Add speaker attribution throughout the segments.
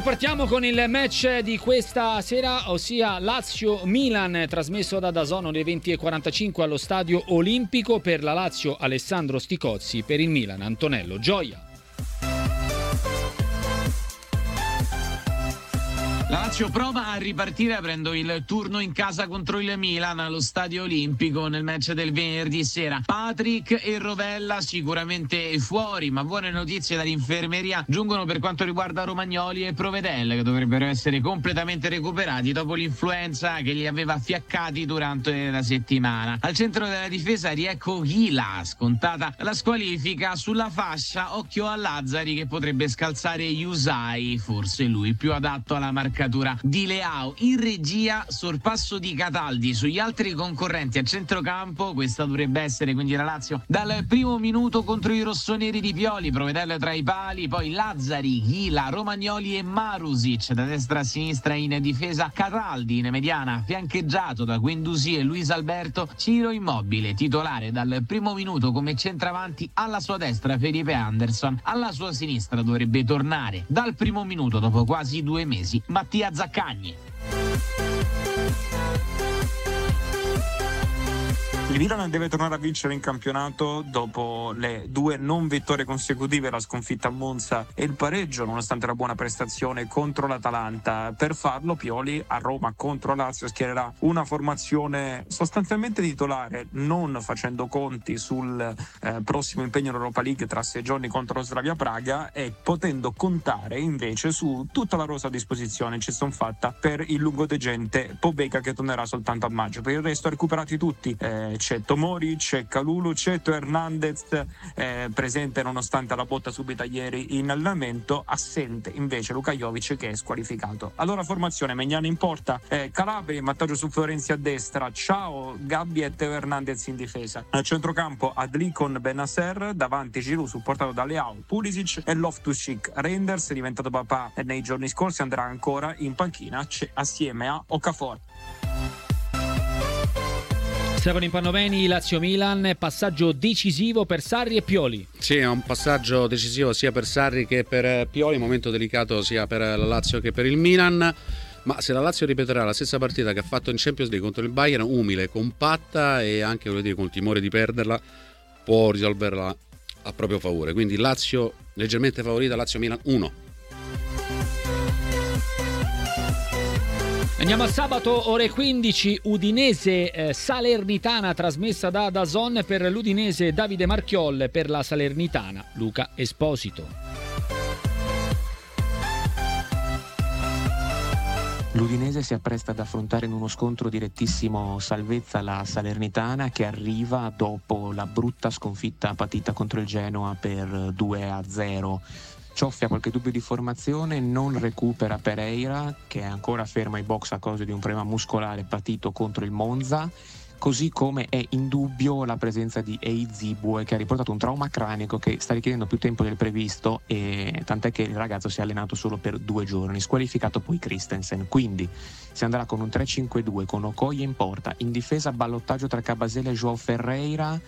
Speaker 1: E partiamo con il match di questa sera, ossia Lazio-Milan, trasmesso da Dazon alle 20.45 allo Stadio Olimpico per la Lazio Alessandro Sticozzi, per il Milan Antonello Gioia.
Speaker 2: La Lazio prova a ripartire aprendo il turno in casa contro il Milan allo Stadio Olimpico nel match del venerdì sera. Patrick e Rovella sicuramente fuori, ma buone notizie dall'infermeria giungono per quanto riguarda Romagnoli e Provedel che dovrebbero essere completamente recuperati dopo l'influenza che li aveva fiaccati durante la settimana. Al centro della difesa riecco Ghila, scontata la squalifica sulla fascia, occhio a Lazzari che potrebbe scalzare Yusai, forse lui più adatto alla marca marcatura di Leao. In regia, sorpasso di Cataldi sugli altri concorrenti a centrocampo. Questa dovrebbe essere quindi la Lazio dal primo minuto contro i rossoneri di Pioli. Provedello tra i pali, poi Lazzari, Ghila, Romagnoli e Marusic da destra a sinistra in difesa. Cataldi in mediana, fiancheggiato da Guendouzi e Luis Alberto. Ciro Immobile, titolare dal primo minuto come centravanti alla sua destra. Felipe Anderson alla sua sinistra dovrebbe tornare dal primo minuto dopo quasi due mesi. Mattia Zaccagni.
Speaker 3: Il Milan deve tornare a vincere in campionato dopo le due non vittorie consecutive, la sconfitta a Monza e il pareggio, nonostante la buona prestazione contro l'Atalanta. Per farlo, Pioli a Roma contro Lazio schiererà una formazione sostanzialmente titolare, non facendo conti sul eh, prossimo impegno in Europa League tra sei giorni contro lo Slavia Praga e potendo contare invece su tutta la rosa a disposizione ci sono fatta per il lungodegente Pobega che tornerà soltanto a maggio. Per il resto recuperati tutti. Eh, c'è Tomori, c'è Calulu, c'è Hernandez eh, presente nonostante la botta subita ieri in allenamento, assente invece Luca Jovic che è squalificato. Allora formazione, Megnani in porta, eh, Calabri, Mattaggio su Florenzi a destra, Ciao, Gabbi e Teo Hernandez in difesa. Al centrocampo Adli con Benasser, davanti Giroud supportato da Leao, Pulisic e Loftus-Cheek. Renders, diventato papà nei giorni scorsi, andrà ancora in panchina assieme a Okafor.
Speaker 1: Stefano Impannoveni, Lazio-Milan, passaggio decisivo per Sarri e Pioli.
Speaker 4: Sì, è un passaggio decisivo sia per Sarri che per Pioli, momento delicato sia per la Lazio che per il Milan. Ma se la Lazio ripeterà la stessa partita che ha fatto in Champions League contro il Bayern, umile, compatta e anche dire, con il timore di perderla, può risolverla a proprio favore. Quindi Lazio leggermente favorita, Lazio-Milan 1.
Speaker 1: Andiamo a sabato ore 15 Udinese eh, Salernitana trasmessa da Dazon per l'Udinese Davide Marchiol per la Salernitana Luca Esposito.
Speaker 5: L'Udinese si appresta ad affrontare in uno scontro direttissimo salvezza la Salernitana che arriva dopo la brutta sconfitta patita contro il Genoa per 2 a 0 Cioffi ha qualche dubbio di formazione, non recupera Pereira che è ancora fermo ai box a causa di un problema muscolare patito contro il Monza così come è in dubbio la presenza di Eizibue che ha riportato un trauma cranico che sta richiedendo più tempo del previsto e tant'è che il ragazzo si è allenato solo per due giorni, squalificato poi Christensen. Quindi si andrà con un 3-5-2 con Okoye in porta, in difesa ballottaggio tra Cabasele e Joao Ferreira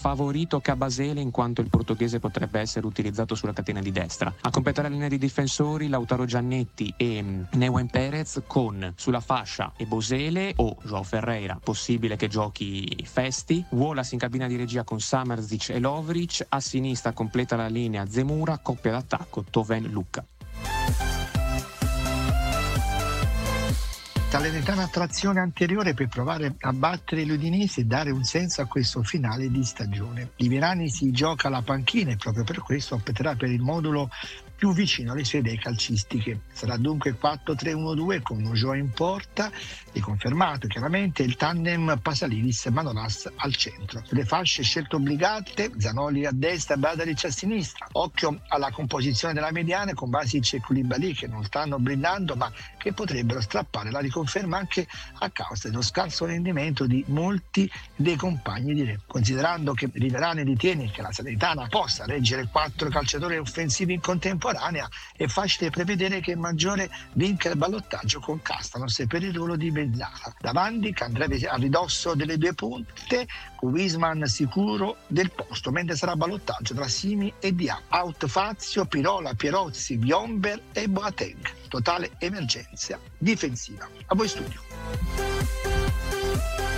Speaker 5: favorito Cabasele in quanto il portoghese potrebbe essere utilizzato sulla catena di destra. A completare la linea di difensori Lautaro Giannetti e mm, Neuen Perez con sulla fascia e Bosele o Joao Ferreira, possibile che giochi Festi, Wallace in cabina di regia con Samerzic e Lovric, a sinistra completa la linea Zemura, coppia d'attacco Toven-Lucca.
Speaker 6: Salernitana trazione anteriore per provare a battere l'Udinese e dare un senso a questo finale di stagione. Liverani si gioca la panchina e proprio per questo opterà per il modulo più vicino alle sue idee calcistiche. Sarà dunque 4-3-1-2 con Nojoa in porta, riconfermato chiaramente il tandem Pasalinis-Manolas al centro. Le fasce scelte obbligate, Zanoli a destra, Badalic a sinistra. Occhio alla composizione della mediana con Basic e Koulibaly che non stanno brillando ma che potrebbero strappare la riconferma anche a causa dello scarso rendimento di molti dei compagni di Re. Considerando che Riverani ritiene che la Salernitana possa reggere quattro calciatori offensivi in contemporanea, è facile prevedere che Maggiore vinca il ballottaggio con Castanos per il ruolo di mezzala. Davanti che andrebbe a ridosso delle due punte con Wiesman sicuro del posto, mentre sarà ballottaggio tra Simi e Dia. Out Fazio, Pirola, Pierozzi, Biomber e Boateng. Totale emergenza difensiva. A voi studio.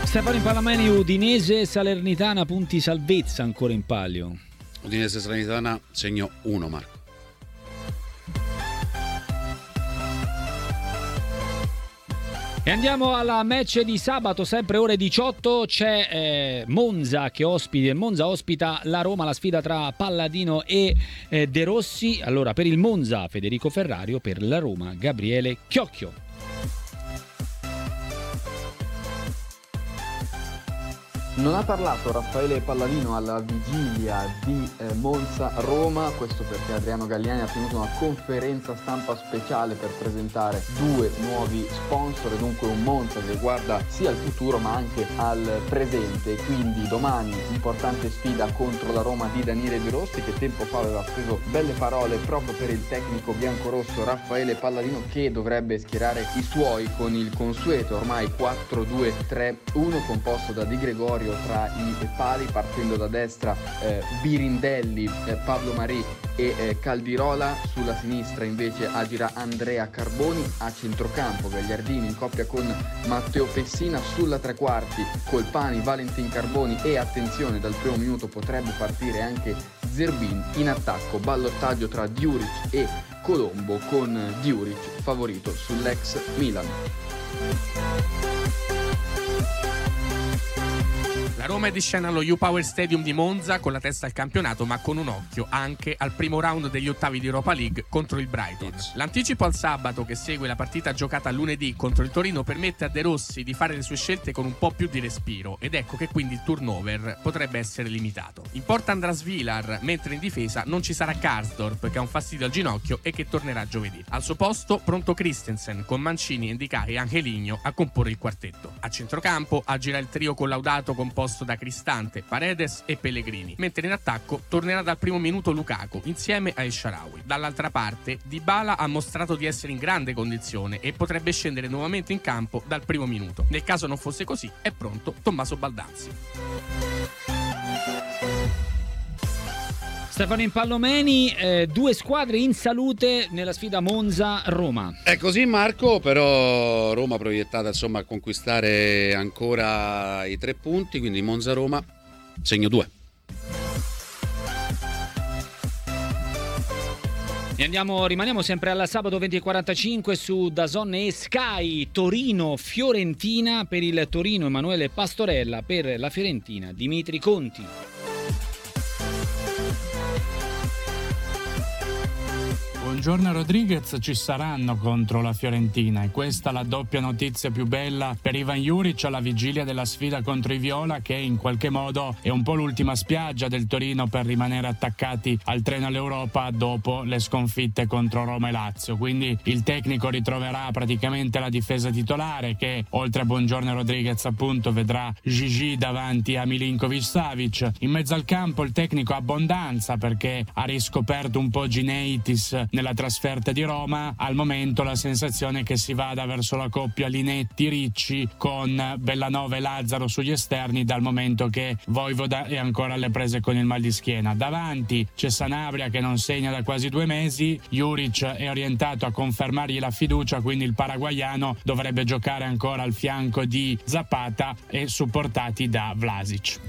Speaker 1: Stefano Palameni, Udinese, Salernitana, punti salvezza ancora in palio.
Speaker 4: Udinese Salernitana, segno 1 Marco.
Speaker 1: E andiamo alla match di sabato, sempre ore 18, c'è eh, Monza che ospita, Monza ospita la Roma, la sfida tra Palladino e eh, De Rossi. Allora per il Monza Federico Ferrario, per la Roma Gabriele Chiocchio.
Speaker 7: Non ha parlato Raffaele Palladino alla vigilia di eh, Monza-Roma, questo perché Adriano Galliani ha tenuto una conferenza stampa speciale per presentare due nuovi sponsor dunque un Monza che guarda sia al futuro ma anche al presente. Quindi domani importante sfida contro la Roma di Daniele De Rossi che tempo fa aveva speso belle parole proprio per il tecnico biancorosso Raffaele Palladino che dovrebbe schierare i suoi con il consueto ormai 4-2-3-1 composto da Di Gregorio Gregorio tra i pali partendo da destra eh, Birindelli, eh, Pablo Marì e eh, Caldirola, sulla sinistra invece agira Andrea Carboni, a centrocampo Gagliardini in coppia con Matteo Pessina, sulla tre quarti Colpani, Valentin Carboni e attenzione dal primo minuto potrebbe partire anche Zerbin in attacco, ballottaggio tra Diuric e Colombo con Diuric favorito sull'ex Milan.
Speaker 8: La Roma è di scena allo U-Power Stadium di Monza con la testa al campionato ma con un occhio anche al primo round degli ottavi di Europa League contro il Brighton. L'anticipo al sabato che segue la partita giocata lunedì contro il Torino permette a De Rossi di fare le sue scelte con un po' più di respiro ed ecco che quindi il turnover potrebbe essere limitato. In porta andrà Svilar mentre in difesa non ci sarà Karsdorp che ha un fastidio al ginocchio e che tornerà giovedì. Al suo posto pronto Christensen con Mancini, Endicai e Angeligno a comporre il quartetto. A centrocampo agirà il trio collaudato composto composto da Cristante, Paredes e Pellegrini, mentre in attacco tornerà dal primo minuto Lukaku insieme a El Sharawi. Dall'altra parte, Dybala ha mostrato di essere in grande condizione e potrebbe scendere nuovamente in campo dal primo minuto. Nel caso non fosse così, è pronto Tommaso Baldanzi.
Speaker 1: Stefano Impallomeni, eh, due squadre in salute nella sfida Monza-Roma.
Speaker 4: È così Marco, però Roma proiettata insomma, a conquistare ancora i tre punti, quindi Monza-Roma, segno 2.
Speaker 1: Andiamo, rimaniamo sempre al sabato 20.45 su Dazon e Sky Torino-Fiorentina per il Torino Emanuele Pastorella, per la Fiorentina Dimitri Conti.
Speaker 9: Buongiorno Rodriguez ci saranno contro la Fiorentina e questa è la doppia notizia più bella per Ivan Juric alla vigilia della sfida contro i Viola che in qualche modo è un po' l'ultima spiaggia del Torino per rimanere attaccati al treno all'Europa dopo le sconfitte contro Roma e Lazio. Quindi il tecnico ritroverà praticamente la difesa titolare che oltre a Buongiorno Rodriguez appunto vedrà Gigi davanti a Milinkovic Savic. In mezzo al campo il tecnico abbondanza perché ha riscoperto un po' Gineitis nella trasferta di Roma, al momento la sensazione è che si vada verso la coppia Linetti-Ricci con Bellanova e Lazzaro sugli esterni dal momento che Voivoda è ancora alle prese con il mal di schiena. Davanti c'è Sanabria che non segna da quasi due mesi, Juric è orientato a confermargli la fiducia, quindi il paraguayano dovrebbe giocare ancora al fianco di Zapata e supportati da Vlasic.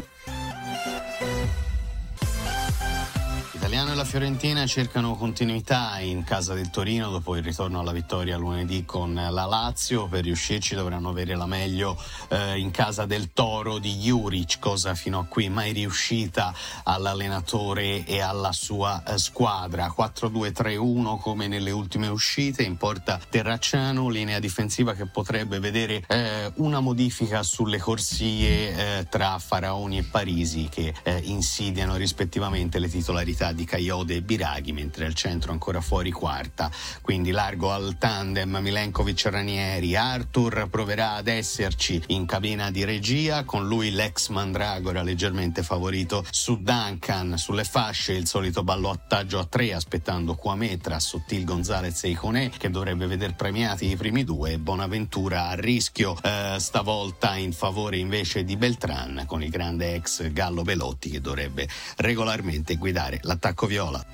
Speaker 10: Italiano e la Fiorentina cercano continuità in casa del Torino dopo il ritorno alla vittoria lunedì con la Lazio. Per riuscirci dovranno avere la meglio eh, in casa del Toro di Juric, cosa fino a qui mai riuscita all'allenatore e alla sua eh, squadra. 4-2-3-1 come nelle ultime uscite. In porta Terracciano, linea difensiva che potrebbe vedere eh, una modifica sulle corsie eh, tra Faraoni e Parisi che eh, insidiano rispettivamente le titolarità di Caiode e Biraghi, mentre al centro ancora fuori quarta, quindi largo al tandem Milenkovic-Ranieri. Arthur proverà ad esserci in cabina di regia, con lui l'ex Mandragora leggermente favorito su Duncan, sulle fasce il solito ballottaggio a tre aspettando Quametra, Sottil Gonzalez e Iconè che dovrebbe veder premiati i primi due, Bonaventura a rischio eh, stavolta in favore invece di Beltran con il grande ex Gallo Belotti che dovrebbe regolarmente guidare l'attacco viola.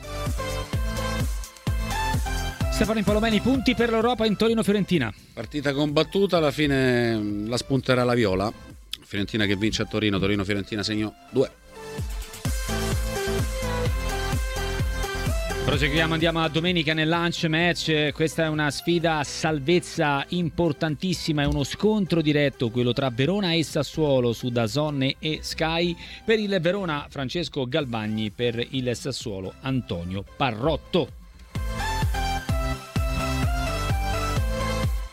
Speaker 1: Stefano Impolomeni, punti per l'Europa in Torino-Fiorentina.
Speaker 4: Partita combattuta, alla fine mm, la spunterà la viola. Fiorentina che vince a Torino, Torino-Fiorentina segno 2.
Speaker 1: Proseguiamo, andiamo a domenica nel lunch match. Questa è una sfida a salvezza importantissima, è uno scontro diretto, quello tra Verona e Sassuolo su Dazonne e Sky. Per il Verona Francesco Galvagni, per il Sassuolo Antonio Parrotto.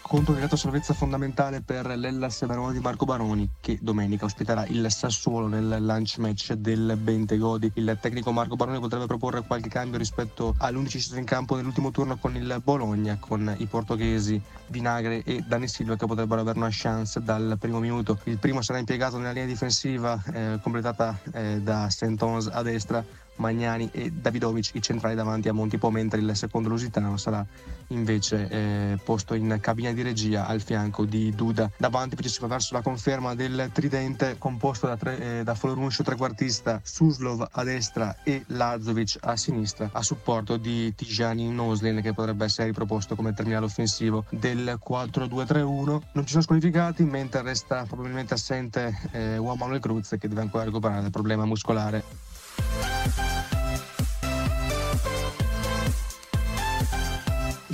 Speaker 11: Contro diretto salvezza fondamentale per l'Ellas Verona di Marco Baroni che domenica ospiterà il Sassuolo nel lunch match del Bentegodi. Il tecnico Marco Baroni potrebbe proporre qualche cambio rispetto all'11 sceso in campo nell'ultimo turno con il Bologna, con i portoghesi Vinagre e Dani Silva che potrebbero avere una chance dal primo minuto. Il primo sarà impiegato nella linea difensiva eh, completata eh, da Sentons a destra Magnani e Davidovic i centrali davanti a Montipo mentre il secondo lusitano sarà invece eh, posto in cabina di regia al fianco di Duda. Davanti si va verso la conferma del tridente composto da, tre, eh, da Floruncio trequartista Suslov a destra e Lazovic a sinistra a supporto di Tijani Noslin che potrebbe essere riproposto come terminale offensivo del 4-2-3-1 non ci sono squalificati mentre resta probabilmente assente eh, Juan Manuel Cruz che deve ancora recuperare il problema muscolare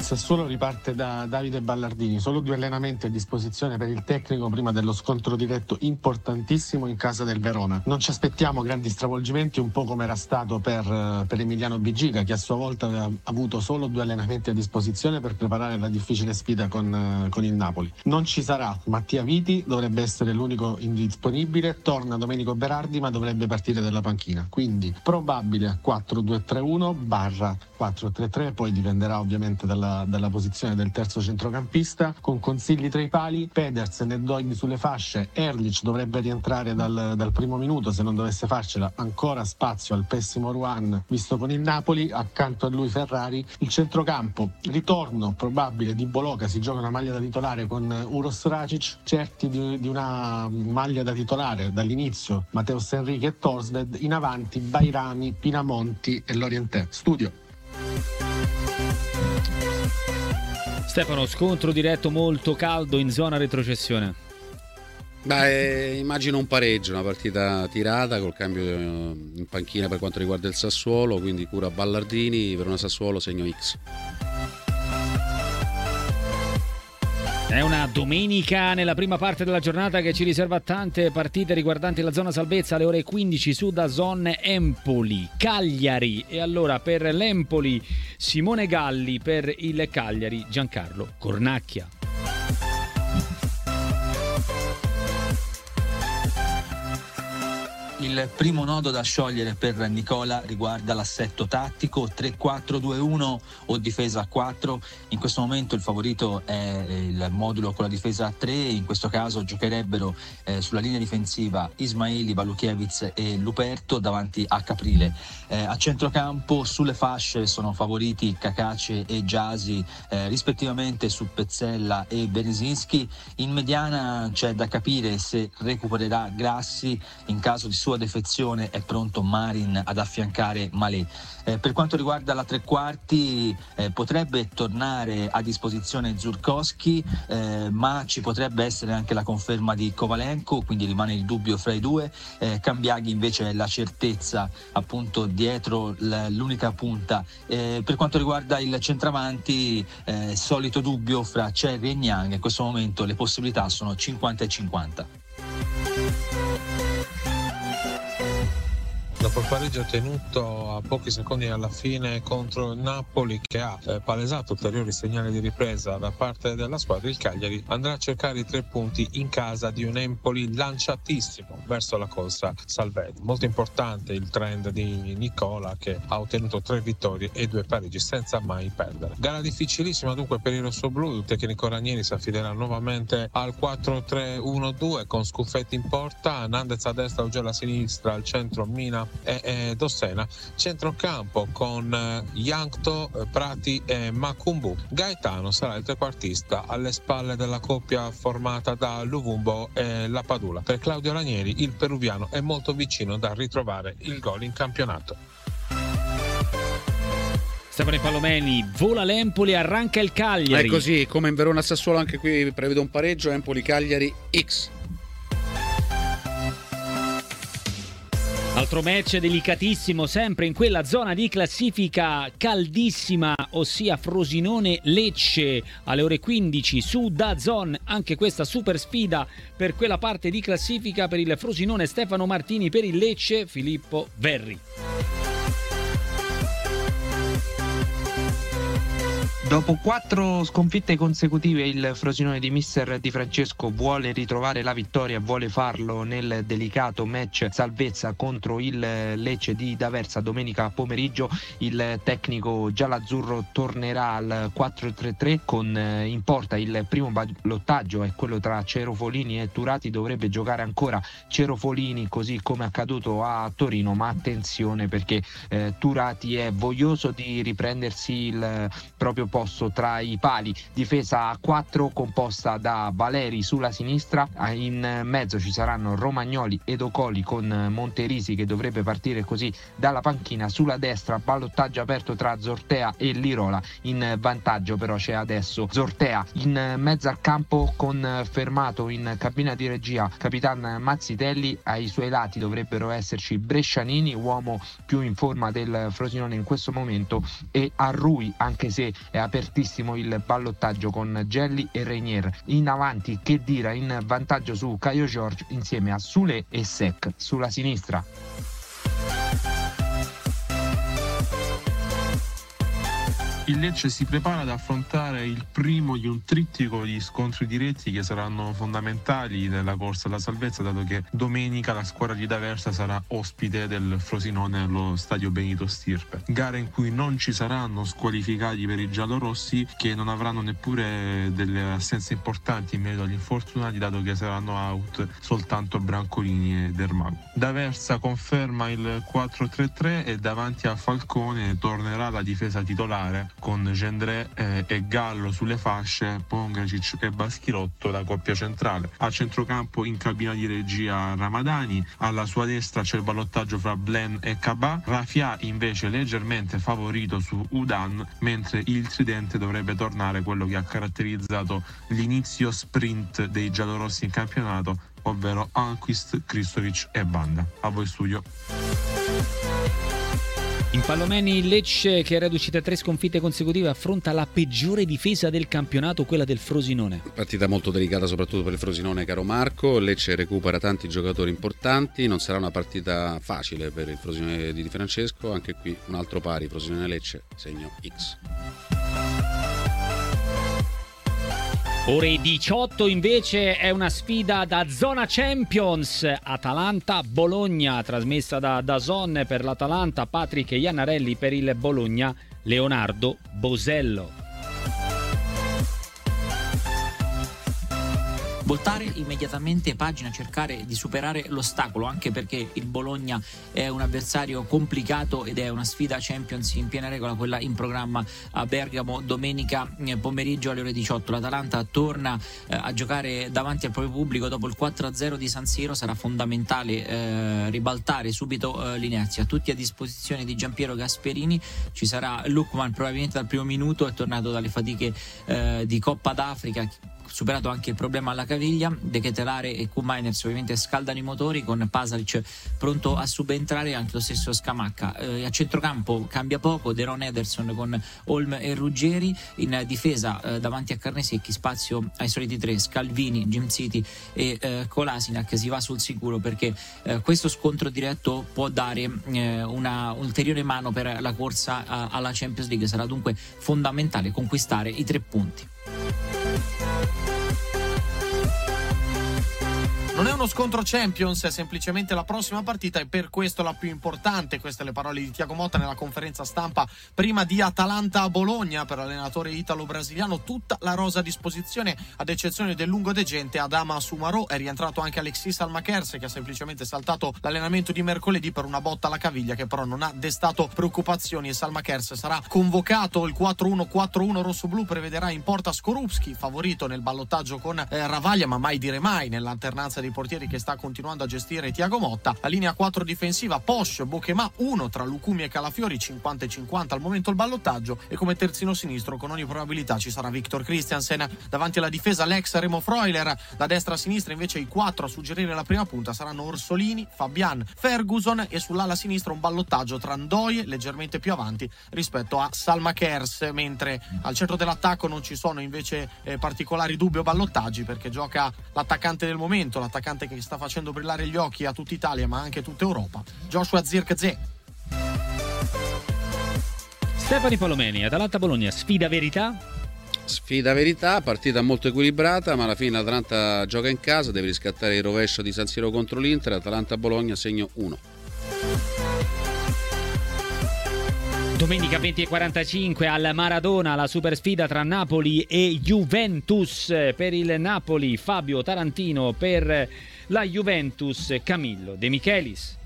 Speaker 12: Il Sassuolo riparte da Davide Ballardini, solo due allenamenti a disposizione per il tecnico prima dello scontro diretto importantissimo in casa del Verona. Non ci aspettiamo grandi stravolgimenti, un po' come era stato per, per Emiliano Bigiga, che a sua volta aveva avuto solo due allenamenti a disposizione per preparare la difficile sfida con, con il Napoli. Non ci sarà Mattia Viti, dovrebbe essere l'unico indisponibile, torna Domenico Berardi ma dovrebbe partire dalla panchina. Quindi probabile 4-2-3-1 barra 4-3-3, poi dipenderà ovviamente dalla dalla, posizione del terzo centrocampista, con consigli tra i pali, Pedersen e Dogni sulle fasce, Erlich dovrebbe rientrare dal, dal, primo minuto se non dovesse farcela, ancora spazio al pessimo Ruan visto con il Napoli, accanto a lui Ferrari, il centrocampo, ritorno probabile di Boloca, si gioca una maglia da titolare con Uros Racic, certi di, di una maglia da titolare dall'inizio Matteo Enrique e Torsved, in avanti Bairami, Pinamonti e Lorientè. Studio.
Speaker 1: Stefano, scontro diretto molto caldo in zona retrocessione.
Speaker 4: Beh, immagino un pareggio, una partita tirata col cambio eh, in panchina per quanto riguarda il Sassuolo, quindi cura Ballardini, per una Sassuolo segno X.
Speaker 1: È una domenica nella prima parte della giornata che ci riserva tante partite riguardanti la zona salvezza alle ore 15 su da Zone Empoli, Cagliari e allora per l'Empoli Simone Galli, per il Cagliari Giancarlo Cornacchia.
Speaker 6: Il primo nodo da sciogliere per Nicola riguarda l'assetto tattico 3-4-2-1 o difesa a 4. In questo momento il favorito è il modulo con la difesa a 3, in questo caso giocherebbero eh, sulla linea difensiva Ismaili, Balukiewicz e Luperto davanti a Caprile. Eh, a centrocampo sulle fasce sono favoriti Cacace e Giasi eh, rispettivamente su Pezzella e Beresinski. In mediana c'è da capire se recupererà Grassi in caso di sua sua defezione è pronto Marin ad affiancare Malé. Eh, per quanto riguarda la tre quarti eh, potrebbe tornare a disposizione Zurkowski eh, ma ci potrebbe essere anche la conferma di Kovalenko quindi rimane il dubbio fra i due. Eh, Cambiaghi invece è la certezza appunto dietro l'unica punta. Eh, per quanto riguarda il centravanti eh, solito dubbio fra Cerri e Niang in questo momento le possibilità sono 50 e 50
Speaker 13: dopo il pareggio ottenuto a pochi secondi alla fine contro il Napoli che ha eh, palesato ulteriori segnali di ripresa da parte della squadra, il Cagliari andrà a cercare i tre punti in casa di un Empoli lanciatissimo verso la corsa salvezza. Molto importante il trend di Nicola che ha ottenuto tre vittorie e due pareggi senza mai perdere. Gara difficilissima dunque per i rossoblù, il tecnico Ranieri si affiderà nuovamente al 4-3-1-2 con Scuffetti in porta, Nandez a destra, Ugella a sinistra, al centro Mina e, e Dossena, centrocampo con eh, Yankto, eh, Prati e Macumbu. Gaetano sarà il trequartista alle spalle della coppia formata da Luvumbo e La Padula. Per Claudio Ranieri il peruviano è molto vicino da ritrovare il gol in campionato.
Speaker 1: Stefano Palomeni, vola l'Empoli, arranca il Cagliari.
Speaker 4: È così, come in Verona Sassuolo anche qui prevedo un pareggio, Empoli Cagliari X.
Speaker 1: Altro match delicatissimo, sempre in quella zona di classifica caldissima, ossia Frosinone-Lecce alle ore 15 su Dazon. Anche questa super sfida per quella parte di classifica per il Frosinone Stefano Martini, per il Lecce Filippo Verri.
Speaker 14: Dopo quattro sconfitte consecutive il Frosinone di Mister Di Francesco vuole ritrovare la vittoria vuole farlo nel delicato match salvezza contro il Lecce di D'Aversa domenica pomeriggio. Il tecnico giallazzurro tornerà al 4-3-3 con eh, in porta il primo ballottaggio è quello tra Cerofolini e Turati. Dovrebbe giocare ancora Cerofolini così come accaduto a Torino, ma attenzione perché eh, Turati è voglioso di riprendersi il proprio posto tra i pali. Difesa a 4 composta da Valeri sulla sinistra, in mezzo ci saranno Romagnoli ed Ocoli con Monterisi che dovrebbe partire così dalla panchina. Sulla destra ballottaggio aperto tra Zortea e Lirola. In vantaggio però c'è adesso Zortea. In mezzo al campo con fermato in cabina di regia Capitan Mazzitelli. Ai suoi lati dovrebbero esserci Brescianini, uomo più in forma del Frosinone in questo momento, e Arrui, anche se è apertissimo il ballottaggio con Gelli e Reinier. In avanti, che dire, in vantaggio su Caio George insieme a Sule e Sec sulla sinistra.
Speaker 13: Il Lecce si prepara ad affrontare il primo di un trittico di scontri diretti che saranno fondamentali nella corsa alla salvezza, dato che domenica la squadra di D'Aversa sarà ospite del Frosinone allo stadio Benito Stirpe. Gara in cui non ci saranno squalificati per i giallorossi, che non avranno neppure delle assenze importanti in merito agli infortunati, dato che saranno out soltanto Brancolini e Dermago. D'Aversa conferma il 4-3-3 e davanti a Falcone tornerà la difesa titolare con Gendré eh, e Gallo sulle fasce, Pongacic e Baschirotto la coppia centrale. A centrocampo in cabina di regia Ramadani, alla sua destra c'è il ballottaggio fra Blen e Cabà, Rafia invece leggermente favorito su Udan, mentre il tridente dovrebbe tornare quello che ha caratterizzato l'inizio sprint dei giallorossi in campionato, ovvero Anquist, Kristovic e Banda. A voi studio.
Speaker 1: In Pallomeni il Lecce, che era riuscita a tre sconfitte consecutive, affronta la peggiore difesa del campionato, quella del Frosinone.
Speaker 4: Partita molto delicata soprattutto per il Frosinone, caro Marco. Lecce recupera tanti giocatori importanti, non sarà una partita facile per il Frosinone di Di Francesco. Anche qui un altro pari, Frosinone-Lecce, segno X.
Speaker 1: Ore 18 invece è una sfida da zona Champions Atalanta-Bologna trasmessa da Dazon per l'Atalanta, Patrick Iannarelli per il Bologna, Leonardo Bosello.
Speaker 15: Voltare immediatamente pagina, cercare di superare l'ostacolo, anche perché il Bologna è un avversario complicato ed è una sfida Champions in piena regola, quella in programma a Bergamo domenica eh, pomeriggio alle ore 18. L'Atalanta torna eh, a giocare davanti al proprio pubblico dopo il 4-0 di San Siro, sarà fondamentale eh, ribaltare subito eh, l'inerzia. Tutti a disposizione di Giampiero Gasperini, ci sarà Lukman probabilmente dal primo minuto, è tornato dalle fatiche eh, di Coppa d'Africa superato anche il problema alla caviglia. De Ketelare e Q-Miners ovviamente scaldano i motori con Pasalic pronto a subentrare anche lo stesso Scamacca. Eh, a centrocampo cambia poco, Deron Ederson con Olm e Ruggeri. In difesa eh, davanti a Carnesecchi spazio ai soliti tre, Scalvini, Jim City e eh, Colasinac. Si va sul sicuro perché eh, questo scontro diretto può dare eh, una ulteriore mano per la corsa a, alla Champions League. Sarà dunque fondamentale conquistare i tre punti.
Speaker 16: Non è uno scontro Champions, è semplicemente la prossima partita e per questo la più importante. Queste le parole di Tiago Motta nella conferenza stampa prima di Atalanta a Bologna per l'allenatore italo-brasiliano. Tutta la rosa a disposizione, ad eccezione del lungo degente Adama Sumarò. È rientrato anche Alexis Almacherse che ha semplicemente saltato l'allenamento di mercoledì per una botta alla caviglia che però non ha destato preoccupazioni e Salmacherse sarà convocato. Il 4-1-4-1 rosso-blu prevederà in porta Skorupski, favorito nel ballottaggio con eh, Ravaglia, ma mai dire mai nell'alternanza dei portieri che sta continuando a gestire Tiago Motta. La linea 4 difensiva Posch, Bokema 1 tra Lucumi e Calafiori 50 50 al momento il ballottaggio. E come terzino sinistro con ogni probabilità ci sarà Victor Christiansen. Davanti alla difesa l'ex Remo Freuler da destra a sinistra invece i 4 a suggerire la prima punta saranno Orsolini, Fabian, Ferguson e sull'ala sinistra un ballottaggio tra Ndoye leggermente più avanti rispetto a Salma Kers mentre al centro dell'attacco non ci sono invece eh, particolari dubbi o ballottaggi perché gioca l'attaccante del momento l'attaccante che sta facendo brillare gli occhi a tutta Italia ma anche tutta Europa, Joshua Zirkzee.
Speaker 1: Stefani Palomeni, Atalanta Bologna, sfida verità?
Speaker 4: Sfida verità, partita molto equilibrata, ma alla fine l'Atalanta gioca in casa, deve riscattare il rovescio di San Siro contro l'Inter, Atalanta-Bologna segno 1.
Speaker 1: Domenica 20.45 al Maradona la super sfida tra Napoli e Juventus per il Napoli Fabio Tarantino per la Juventus Camillo De Michelis.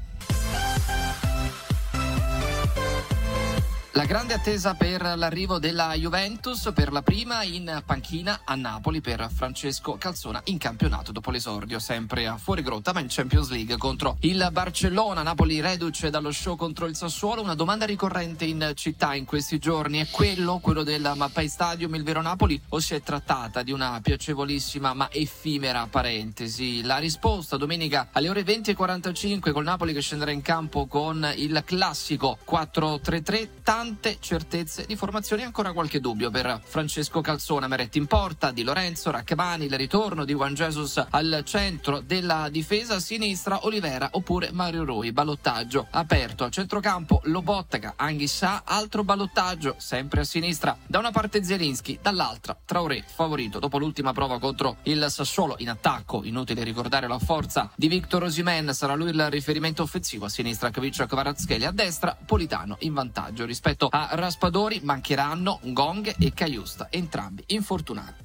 Speaker 17: La grande attesa per l'arrivo della Juventus, per la prima in panchina a Napoli per Francesco Calzona in campionato dopo l'esordio sempre a fuori grotta ma in Champions League contro il Barcellona. Napoli reduce dallo show contro il Sassuolo. Una domanda ricorrente in città in questi giorni è quello, quello del Mappai Stadium, il vero Napoli o si è trattata di una piacevolissima ma effimera parentesi? La risposta domenica alle ore 20.45 col Napoli che scenderà in campo con il classico 4-3-3 tante certezze di formazione ancora qualche dubbio per Francesco Calzona, Meretti in porta, Di Lorenzo, Rachmani, il ritorno di Juan Jesus al centro della difesa, sinistra Olivera oppure Mario Rui, ballottaggio aperto a centrocampo, Lobottega, Anghissà, altro ballottaggio sempre a sinistra, da una parte Zielinski, dall'altra Traoré, favorito dopo l'ultima prova contro il Sassuolo. In attacco, inutile ricordare la forza di Victor Osimen, sarà lui il riferimento offensivo a sinistra Kvicia Kvaratskhelia, a destra Politano in vantaggio rispetto a Raspadori mancheranno Gong e Caiusta, entrambi infortunati.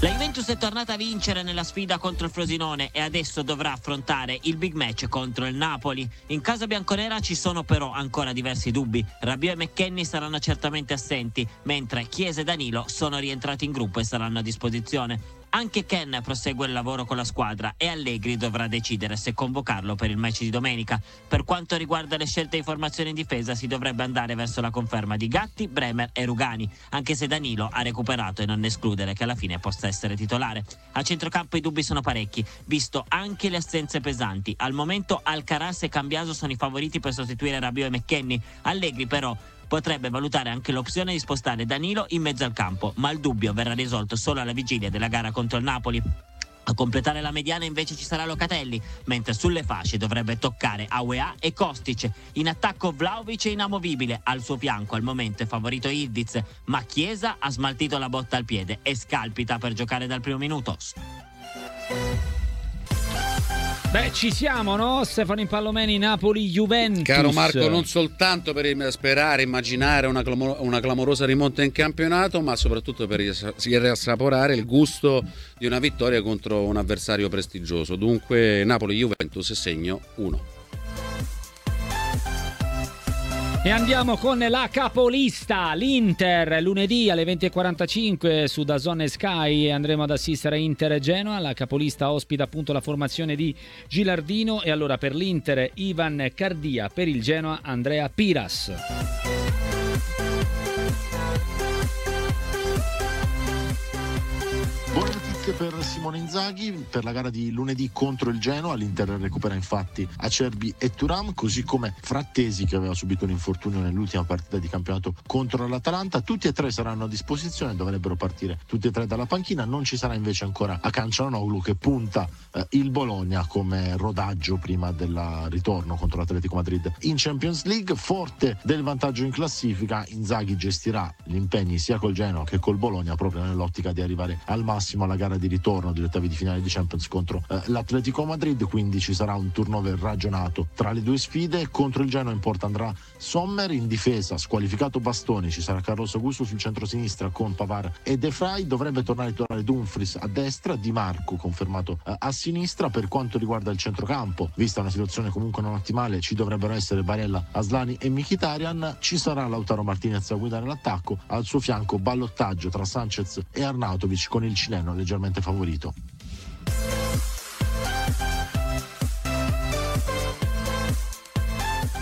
Speaker 18: La Juventus è tornata a vincere nella sfida contro il Frosinone e adesso dovrà affrontare il big match contro il Napoli. In casa bianconera ci sono però ancora diversi dubbi. Rabiot e McKenny saranno certamente assenti, mentre Chiesa e Danilo sono rientrati in gruppo e saranno a disposizione. Anche Ken prosegue il lavoro con la squadra e Allegri dovrà decidere se convocarlo per il match di domenica. Per quanto riguarda le scelte di formazione in difesa si dovrebbe andare verso la conferma di Gatti, Bremer e Rugani, anche se Danilo ha recuperato e non escludere che alla fine possa essere titolare. A centrocampo i dubbi sono parecchi, visto anche le assenze pesanti. Al momento Alcaraz e Cambiaso sono i favoriti per sostituire Rabiot e McKenny. Allegri però potrebbe valutare anche l'opzione di spostare Danilo in mezzo al campo, ma il dubbio verrà risolto solo alla vigilia della gara contro il Napoli. A completare la mediana invece ci sarà Locatelli, mentre sulle fasce dovrebbe toccare Auea e Kostic. In attacco Vlaovic è inamovibile, al suo fianco al momento è favorito Ildiz, ma Chiesa ha smaltito la botta al piede e scalpita per giocare dal primo minuto.
Speaker 1: Beh, ci siamo, no? Stefano Impallomeni, Napoli, Juventus.
Speaker 4: Caro Marco, non soltanto per sperare, immaginare una, clamor- una clamorosa rimonta in campionato, ma soprattutto per riassaporare il gusto di una vittoria contro un avversario prestigioso. Dunque, Napoli-Juventus segno 1.
Speaker 1: E andiamo con la capolista, l'Inter, lunedì alle 20.45 su Dazon Sky. Andremo ad assistere a Inter Genoa, la capolista ospita appunto la formazione di Gilardino. E allora per l'Inter Ivan Cardia, per il Genoa Andrea Piras.
Speaker 19: Anche per Simone Inzaghi per la gara di lunedì contro il Genoa. L'Inter recupera infatti Acerbi e Turam, così come Frattesi che aveva subito un infortunio nell'ultima partita di campionato contro l'Atalanta. Tutti e tre saranno a disposizione, dovrebbero partire tutti e tre dalla panchina. Non ci sarà invece ancora a Cancianoglu che punta eh, il Bologna come rodaggio prima del ritorno contro l'Atletico Madrid in Champions League. Forte del vantaggio in classifica, Inzaghi gestirà gli impegni sia col Genoa che col Bologna proprio nell'ottica di arrivare al massimo alla gara di ritorno degli ottavi di finale di Champions contro eh, l'Atletico Madrid. Quindi ci sarà un turnover ragionato tra le due sfide. Contro il Genoa in porta andrà Sommer in difesa, squalificato Bastoni. Ci sarà Carlos Augusto sul centro-sinistra con Pavar e De Frey. Dovrebbe tornare a titolare Dumfries a destra, Di Marco confermato eh, a sinistra. Per quanto riguarda il centrocampo, vista una situazione comunque non ottimale, ci dovrebbero essere Barella, Aslani e Mkhitaryan. Ci sarà Lautaro Martinez a guidare l'attacco. Al suo fianco ballottaggio tra Sanchez e Arnautovic con il cileno leggermente favorito.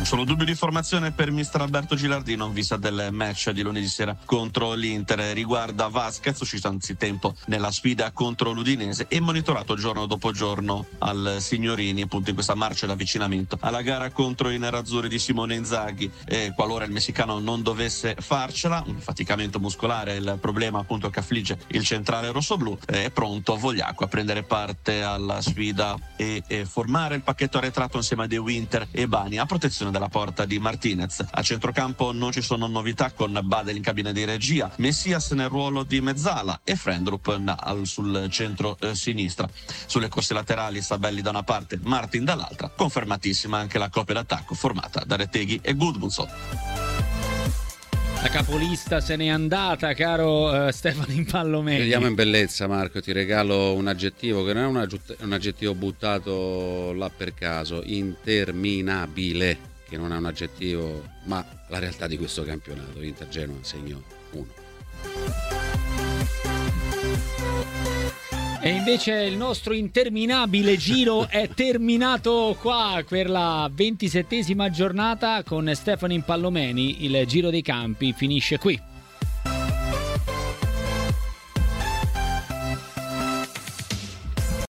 Speaker 20: Solo dubbio di formazione per mister Alberto Gilardino in vista del match di lunedì sera contro l'Inter. Riguarda Vasquez, uscito anzitempo nella sfida contro l'Udinese e monitorato giorno dopo giorno al Signorini, appunto in questa marcia d'avvicinamento alla gara contro i nerazzurri di Simone Inzaghi. E qualora il messicano non dovesse farcela, un faticamento muscolare il problema appunto che affligge il centrale rossoblù, è pronto Vogliacco a prendere parte alla sfida e, e formare il pacchetto arretrato insieme a De Winter e Bani a protezione della porta di Martinez. A centrocampo non ci sono novità con Badel in cabina di regia, Messias nel ruolo di mezzala e Frendrup sul centro eh, sinistra. Sulle corse laterali Sabelli da una parte, Martin dall'altra. Confermatissima anche la coppia d'attacco formata da Reteghi e Gudmundsson.
Speaker 1: La capolista se n'è andata, caro uh, Stefano Impallomeni.
Speaker 4: Vediamo in bellezza, Marco. Ti regalo un aggettivo che non è un aggettivo buttato là per caso, interminabile che non è un aggettivo, ma la realtà di questo campionato. Inter Genoa segno 1.
Speaker 1: E invece il nostro interminabile giro è terminato qua per la ventisettesima giornata con Stefano Impallomeni. Il giro dei campi finisce qui.